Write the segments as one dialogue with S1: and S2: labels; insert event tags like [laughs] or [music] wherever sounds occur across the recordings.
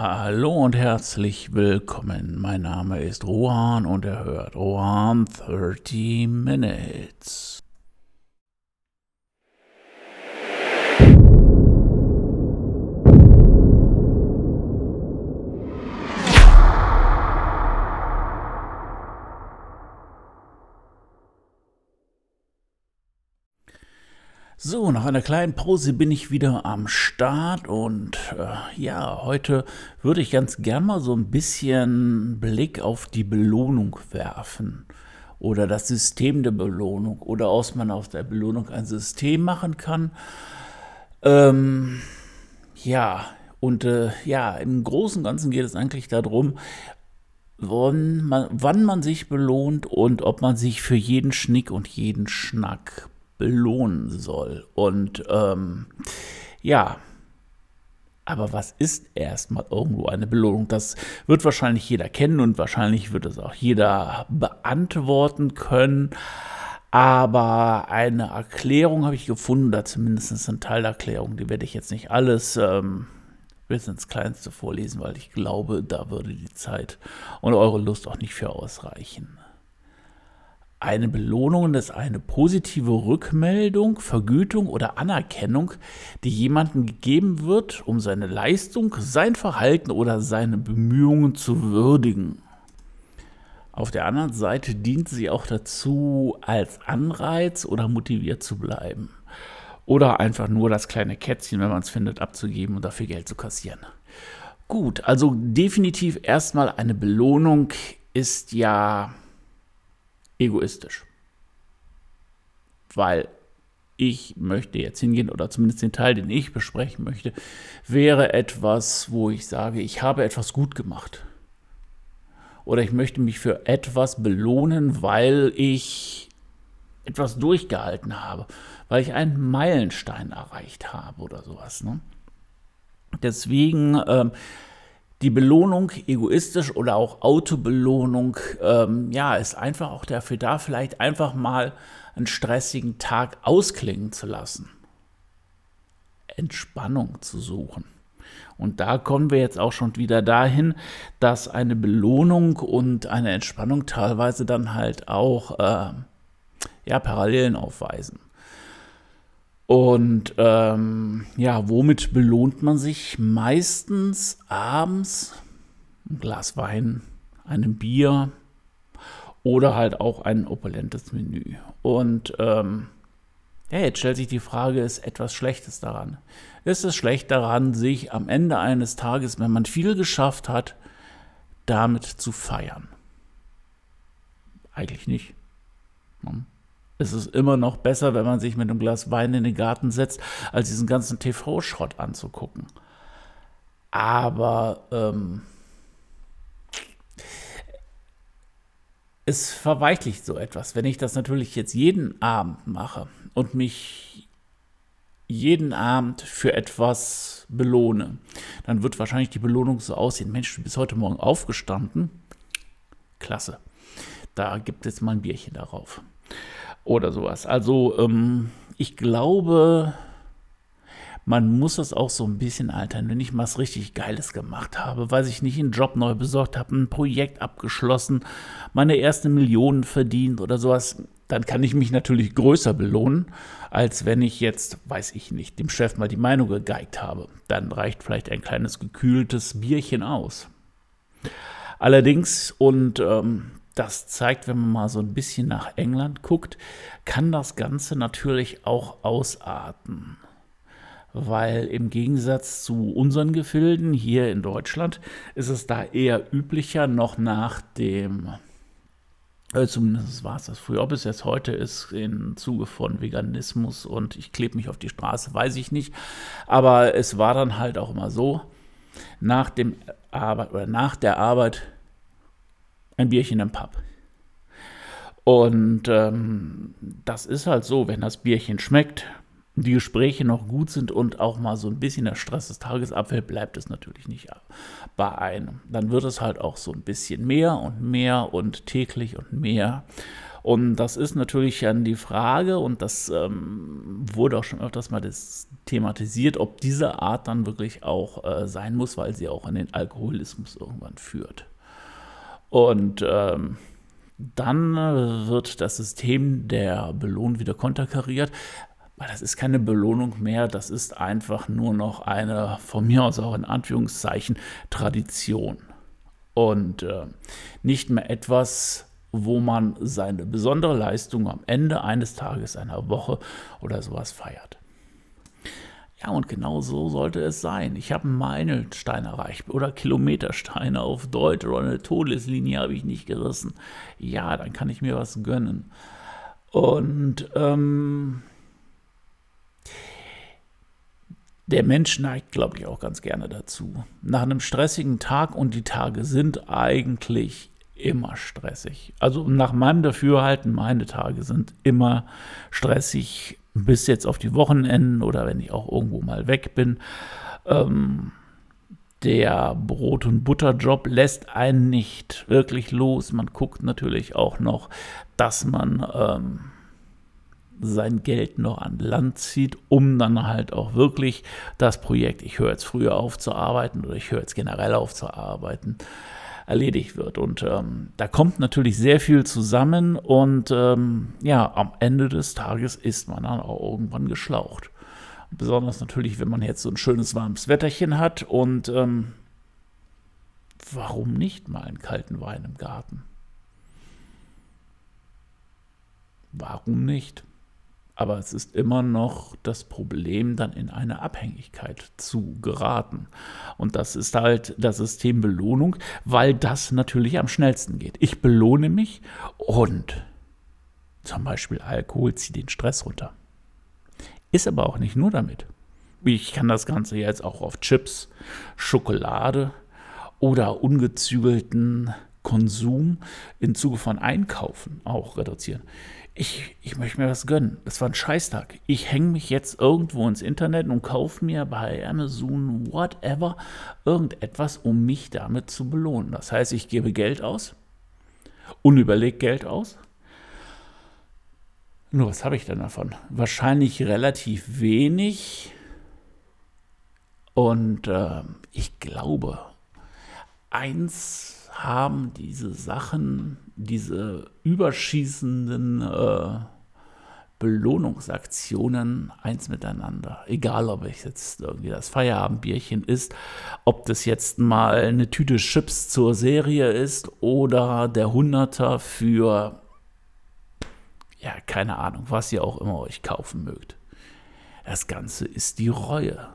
S1: Hallo und herzlich willkommen. Mein Name ist Rohan und er hört Rohan 30 Minutes. So, nach einer kleinen Pause bin ich wieder am Start und äh, ja, heute würde ich ganz gern mal so ein bisschen Blick auf die Belohnung werfen oder das System der Belohnung oder aus man aus der Belohnung ein System machen kann. Ähm, ja, und äh, ja, im Großen und Ganzen geht es eigentlich darum, wann man, wann man sich belohnt und ob man sich für jeden Schnick und jeden Schnack belohnen soll. Und ähm, ja, aber was ist erstmal irgendwo eine Belohnung? Das wird wahrscheinlich jeder kennen und wahrscheinlich wird es auch jeder beantworten können. Aber eine Erklärung habe ich gefunden, oder zumindest ein Teil der Erklärung, die werde ich jetzt nicht alles ähm, bis ins Kleinste vorlesen, weil ich glaube, da würde die Zeit und eure Lust auch nicht für ausreichen. Eine Belohnung ist eine positive Rückmeldung, Vergütung oder Anerkennung, die jemandem gegeben wird, um seine Leistung, sein Verhalten oder seine Bemühungen zu würdigen. Auf der anderen Seite dient sie auch dazu, als Anreiz oder motiviert zu bleiben. Oder einfach nur das kleine Kätzchen, wenn man es findet, abzugeben und dafür Geld zu kassieren. Gut, also definitiv erstmal eine Belohnung ist ja egoistisch. Weil ich möchte jetzt hingehen, oder zumindest den Teil, den ich besprechen möchte, wäre etwas, wo ich sage, ich habe etwas gut gemacht. Oder ich möchte mich für etwas belohnen, weil ich etwas durchgehalten habe, weil ich einen Meilenstein erreicht habe oder sowas. Ne? Deswegen ähm, die Belohnung egoistisch oder auch Autobelohnung, ähm, ja, ist einfach auch dafür da, vielleicht einfach mal einen stressigen Tag ausklingen zu lassen. Entspannung zu suchen. Und da kommen wir jetzt auch schon wieder dahin, dass eine Belohnung und eine Entspannung teilweise dann halt auch äh, ja, Parallelen aufweisen. Und ähm, ja, womit belohnt man sich? Meistens abends ein Glas Wein, einem Bier oder halt auch ein opulentes Menü. Und ähm, ja, jetzt stellt sich die Frage, ist etwas Schlechtes daran? Ist es schlecht daran, sich am Ende eines Tages, wenn man viel geschafft hat, damit zu feiern? Eigentlich nicht. Hm es ist immer noch besser, wenn man sich mit einem Glas Wein in den Garten setzt, als diesen ganzen TV-Schrott anzugucken. Aber ähm, es verweichlicht so etwas. Wenn ich das natürlich jetzt jeden Abend mache und mich jeden Abend für etwas belohne, dann wird wahrscheinlich die Belohnung so aussehen. Mensch, du bist heute Morgen aufgestanden. Klasse. Da gibt es mal ein Bierchen darauf oder sowas. Also ähm, ich glaube, man muss das auch so ein bisschen altern. Wenn ich was richtig Geiles gemacht habe, weiß ich nicht, einen Job neu besorgt habe, ein Projekt abgeschlossen, meine erste Million verdient oder sowas, dann kann ich mich natürlich größer belohnen, als wenn ich jetzt, weiß ich nicht, dem Chef mal die Meinung gegeigt habe. Dann reicht vielleicht ein kleines gekühltes Bierchen aus. Allerdings, und ähm, das zeigt, wenn man mal so ein bisschen nach England guckt, kann das Ganze natürlich auch ausarten. Weil im Gegensatz zu unseren Gefilden hier in Deutschland ist es da eher üblicher, noch nach dem, äh, zumindest war es das früher, ob es jetzt heute ist, im Zuge von Veganismus und ich klebe mich auf die Straße, weiß ich nicht. Aber es war dann halt auch immer so, nach dem Arbeit oder nach der Arbeit ein Bierchen im Pub. Und ähm, das ist halt so, wenn das Bierchen schmeckt, die Gespräche noch gut sind und auch mal so ein bisschen der Stress des Tages abfällt, bleibt es natürlich nicht bei einem. Dann wird es halt auch so ein bisschen mehr und mehr und täglich und mehr. Und das ist natürlich dann die Frage, und das ähm, wurde auch schon öfters mal das thematisiert, ob diese Art dann wirklich auch äh, sein muss, weil sie auch in den Alkoholismus irgendwann führt. Und ähm, dann äh, wird das System der Belohnung wieder konterkariert. Weil das ist keine Belohnung mehr, das ist einfach nur noch eine, von mir aus auch in Anführungszeichen, Tradition. Und äh, nicht mehr etwas, wo man seine besondere Leistung am Ende eines Tages, einer Woche oder sowas feiert. Ja, und genau so sollte es sein. Ich habe Meilenstein erreicht oder Kilometersteine auf Deutsch oder eine Todeslinie habe ich nicht gerissen. Ja, dann kann ich mir was gönnen. Und ähm, der Mensch neigt, glaube ich, auch ganz gerne dazu. Nach einem stressigen Tag und die Tage sind eigentlich immer stressig. Also nach meinem Dafürhalten, meine Tage sind immer stressig, bis jetzt auf die Wochenenden oder wenn ich auch irgendwo mal weg bin. Ähm, der Brot- und Butterjob lässt einen nicht wirklich los. Man guckt natürlich auch noch, dass man ähm, sein Geld noch an Land zieht, um dann halt auch wirklich das Projekt, ich höre jetzt früher auf zu arbeiten oder ich höre jetzt generell auf zu arbeiten, erledigt wird. Und ähm, da kommt natürlich sehr viel zusammen und ähm, ja, am Ende des Tages ist man dann auch irgendwann geschlaucht. Besonders natürlich, wenn man jetzt so ein schönes warmes Wetterchen hat und ähm, warum nicht mal einen kalten Wein im Garten? Warum nicht? Aber es ist immer noch das Problem, dann in eine Abhängigkeit zu geraten. Und das ist halt das System Belohnung, weil das natürlich am schnellsten geht. Ich belohne mich und zum Beispiel Alkohol zieht den Stress runter. Ist aber auch nicht nur damit. Ich kann das Ganze jetzt auch auf Chips, Schokolade oder ungezügelten Konsum im Zuge von Einkaufen auch reduzieren ich, ich möchte mir was gönnen. Das war ein Scheißtag. Ich hänge mich jetzt irgendwo ins Internet und kaufe mir bei Amazon, whatever, irgendetwas, um mich damit zu belohnen. Das heißt, ich gebe Geld aus, unüberlegt Geld aus. Nur was habe ich denn davon? Wahrscheinlich relativ wenig. Und äh, ich glaube, eins haben diese Sachen, diese überschießenden äh, Belohnungsaktionen eins miteinander. Egal, ob es jetzt irgendwie das Feierabendbierchen ist, ob das jetzt mal eine Tüte Chips zur Serie ist oder der Hunderter für, ja, keine Ahnung, was ihr auch immer euch kaufen mögt. Das Ganze ist die Reue.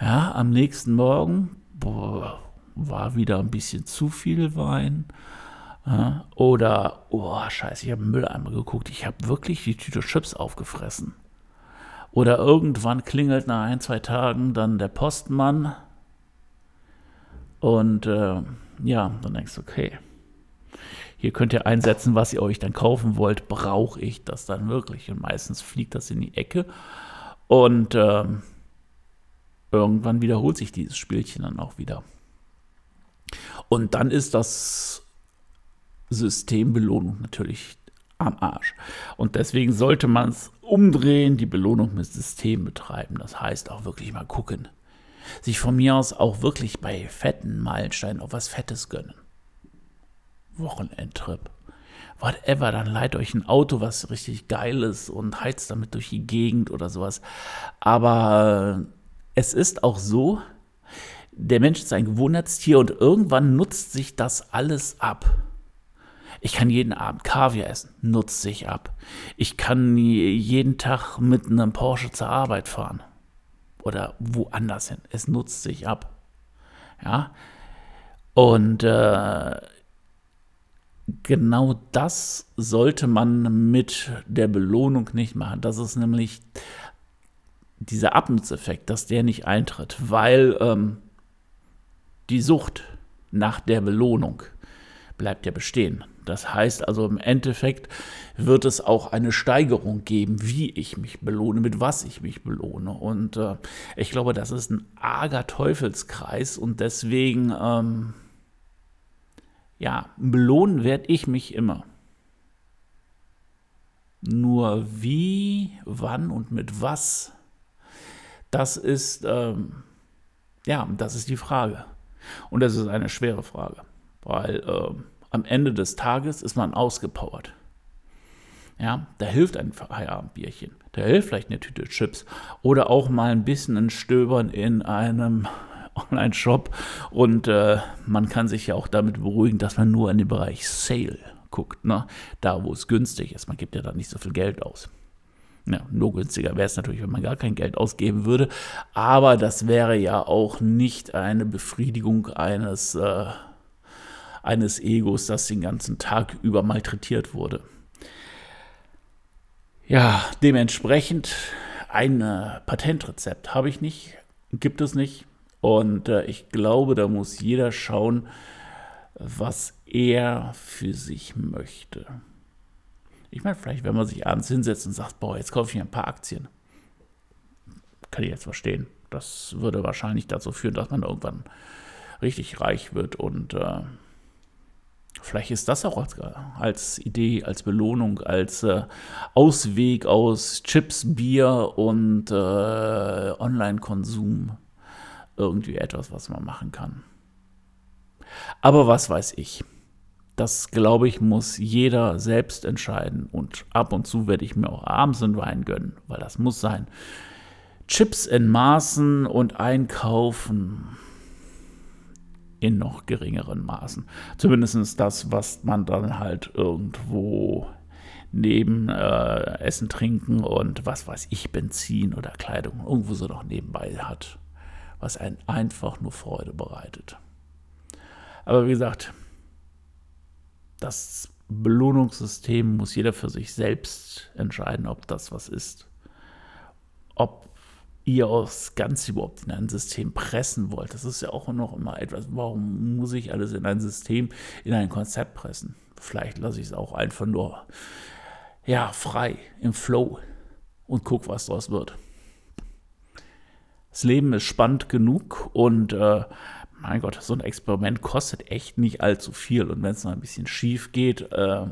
S1: Ja, am nächsten Morgen, boah, war wieder ein bisschen zu viel Wein. Ja, oder, oh, scheiße, ich habe Müll einmal geguckt, ich habe wirklich die Tüte Chips aufgefressen. Oder irgendwann klingelt nach ein, zwei Tagen dann der Postmann und äh, ja, dann denkst du, okay, hier könnt ihr einsetzen, was ihr euch dann kaufen wollt, brauche ich das dann wirklich? Und meistens fliegt das in die Ecke und äh, irgendwann wiederholt sich dieses Spielchen dann auch wieder. Und dann ist das System Belohnung natürlich am Arsch. Und deswegen sollte man es umdrehen, die Belohnung mit System betreiben. Das heißt auch wirklich mal gucken. Sich von mir aus auch wirklich bei fetten Meilensteinen auf was Fettes gönnen. Wochenendtrip. Whatever, dann leiht euch ein Auto, was richtig geil ist und heizt damit durch die Gegend oder sowas. Aber es ist auch so, der Mensch ist ein Gewohnheitstier und irgendwann nutzt sich das alles ab. Ich kann jeden Abend Kaviar essen, nutzt sich ab. Ich kann jeden Tag mit einem Porsche zur Arbeit fahren oder woanders hin. Es nutzt sich ab. Ja. Und äh, genau das sollte man mit der Belohnung nicht machen. Das ist nämlich dieser Abnutzeffekt, dass der nicht eintritt, weil ähm, die Sucht nach der Belohnung bleibt ja bestehen. Das heißt also im Endeffekt wird es auch eine Steigerung geben, wie ich mich belohne, mit was ich mich belohne. Und äh, ich glaube, das ist ein arger Teufelskreis und deswegen, ähm, ja, belohnen werde ich mich immer. Nur wie, wann und mit was, das ist, ähm, ja, das ist die Frage. Und das ist eine schwere Frage, weil ähm, am Ende des Tages ist man ausgepowert. Ja, da hilft ein Feierabendbierchen. Da hilft vielleicht eine Tüte Chips oder auch mal ein bisschen ein Stöbern in einem [laughs] Online-Shop und äh, man kann sich ja auch damit beruhigen, dass man nur in den Bereich Sale guckt, ne? da wo es günstig ist. Man gibt ja da nicht so viel Geld aus. Ja, nur günstiger wäre es natürlich, wenn man gar kein Geld ausgeben würde, aber das wäre ja auch nicht eine Befriedigung eines, äh, eines Egos, das den ganzen Tag über malträtiert wurde. Ja, dementsprechend ein äh, Patentrezept habe ich nicht, gibt es nicht. Und äh, ich glaube, da muss jeder schauen, was er für sich möchte. Ich meine, vielleicht, wenn man sich abends hinsetzt und sagt, boah, jetzt kaufe ich mir ein paar Aktien. Kann ich jetzt verstehen. Das würde wahrscheinlich dazu führen, dass man irgendwann richtig reich wird und äh, Vielleicht ist das auch als, als, Idee, als Belohnung, als äh, Ausweg aus Chips, Bier und äh, Online-Konsum irgendwie etwas, was man machen kann. Aber was weiß ich? Das, glaube ich, muss jeder selbst entscheiden. Und ab und zu werde ich mir auch abends einen Wein gönnen, weil das muss sein. Chips in Maßen und einkaufen in noch geringeren Maßen. Zumindest das, was man dann halt irgendwo neben äh, Essen, Trinken und was weiß ich, Benzin oder Kleidung irgendwo so noch nebenbei hat, was einen einfach nur Freude bereitet. Aber wie gesagt, das Belohnungssystem muss jeder für sich selbst entscheiden, ob das was ist. Ob ihr aus ganz überhaupt in ein System pressen wollt. Das ist ja auch noch immer etwas, warum muss ich alles in ein System, in ein Konzept pressen? Vielleicht lasse ich es auch einfach nur, ja, frei, im Flow und guck, was daraus wird. Das Leben ist spannend genug und äh, mein Gott, so ein Experiment kostet echt nicht allzu viel. Und wenn es noch ein bisschen schief geht, äh,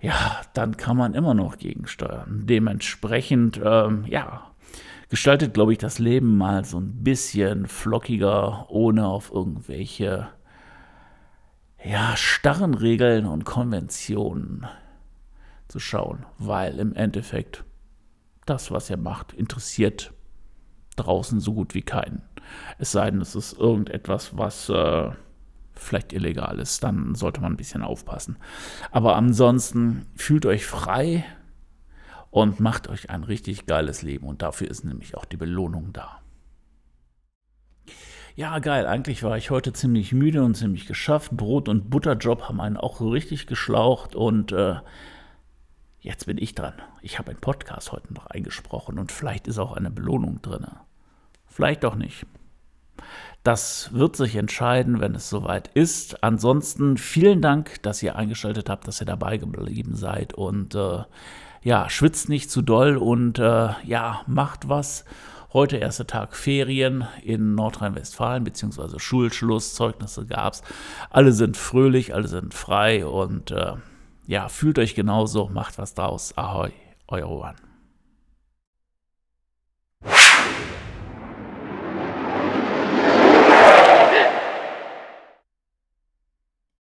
S1: ja, dann kann man immer noch gegensteuern. Dementsprechend, äh, ja, gestaltet, glaube ich, das Leben mal so ein bisschen flockiger, ohne auf irgendwelche, ja, starren Regeln und Konventionen zu schauen. Weil im Endeffekt das, was ihr macht, interessiert draußen so gut wie keinen. Es sei denn, es ist irgendetwas, was äh, vielleicht illegal ist, dann sollte man ein bisschen aufpassen. Aber ansonsten fühlt euch frei und macht euch ein richtig geiles Leben. Und dafür ist nämlich auch die Belohnung da. Ja, geil. Eigentlich war ich heute ziemlich müde und ziemlich geschafft. Brot- und Butterjob haben einen auch richtig geschlaucht und äh, jetzt bin ich dran. Ich habe einen Podcast heute noch eingesprochen und vielleicht ist auch eine Belohnung drin. Vielleicht auch nicht. Das wird sich entscheiden, wenn es soweit ist. Ansonsten vielen Dank, dass ihr eingeschaltet habt, dass ihr dabei geblieben seid und äh, ja, schwitzt nicht zu doll und äh, ja, macht was. Heute erster Tag Ferien in Nordrhein-Westfalen, beziehungsweise Schulschluss, Zeugnisse gab es. Alle sind fröhlich, alle sind frei und äh, ja, fühlt euch genauso, macht was draus. Ahoi, euer Rohan.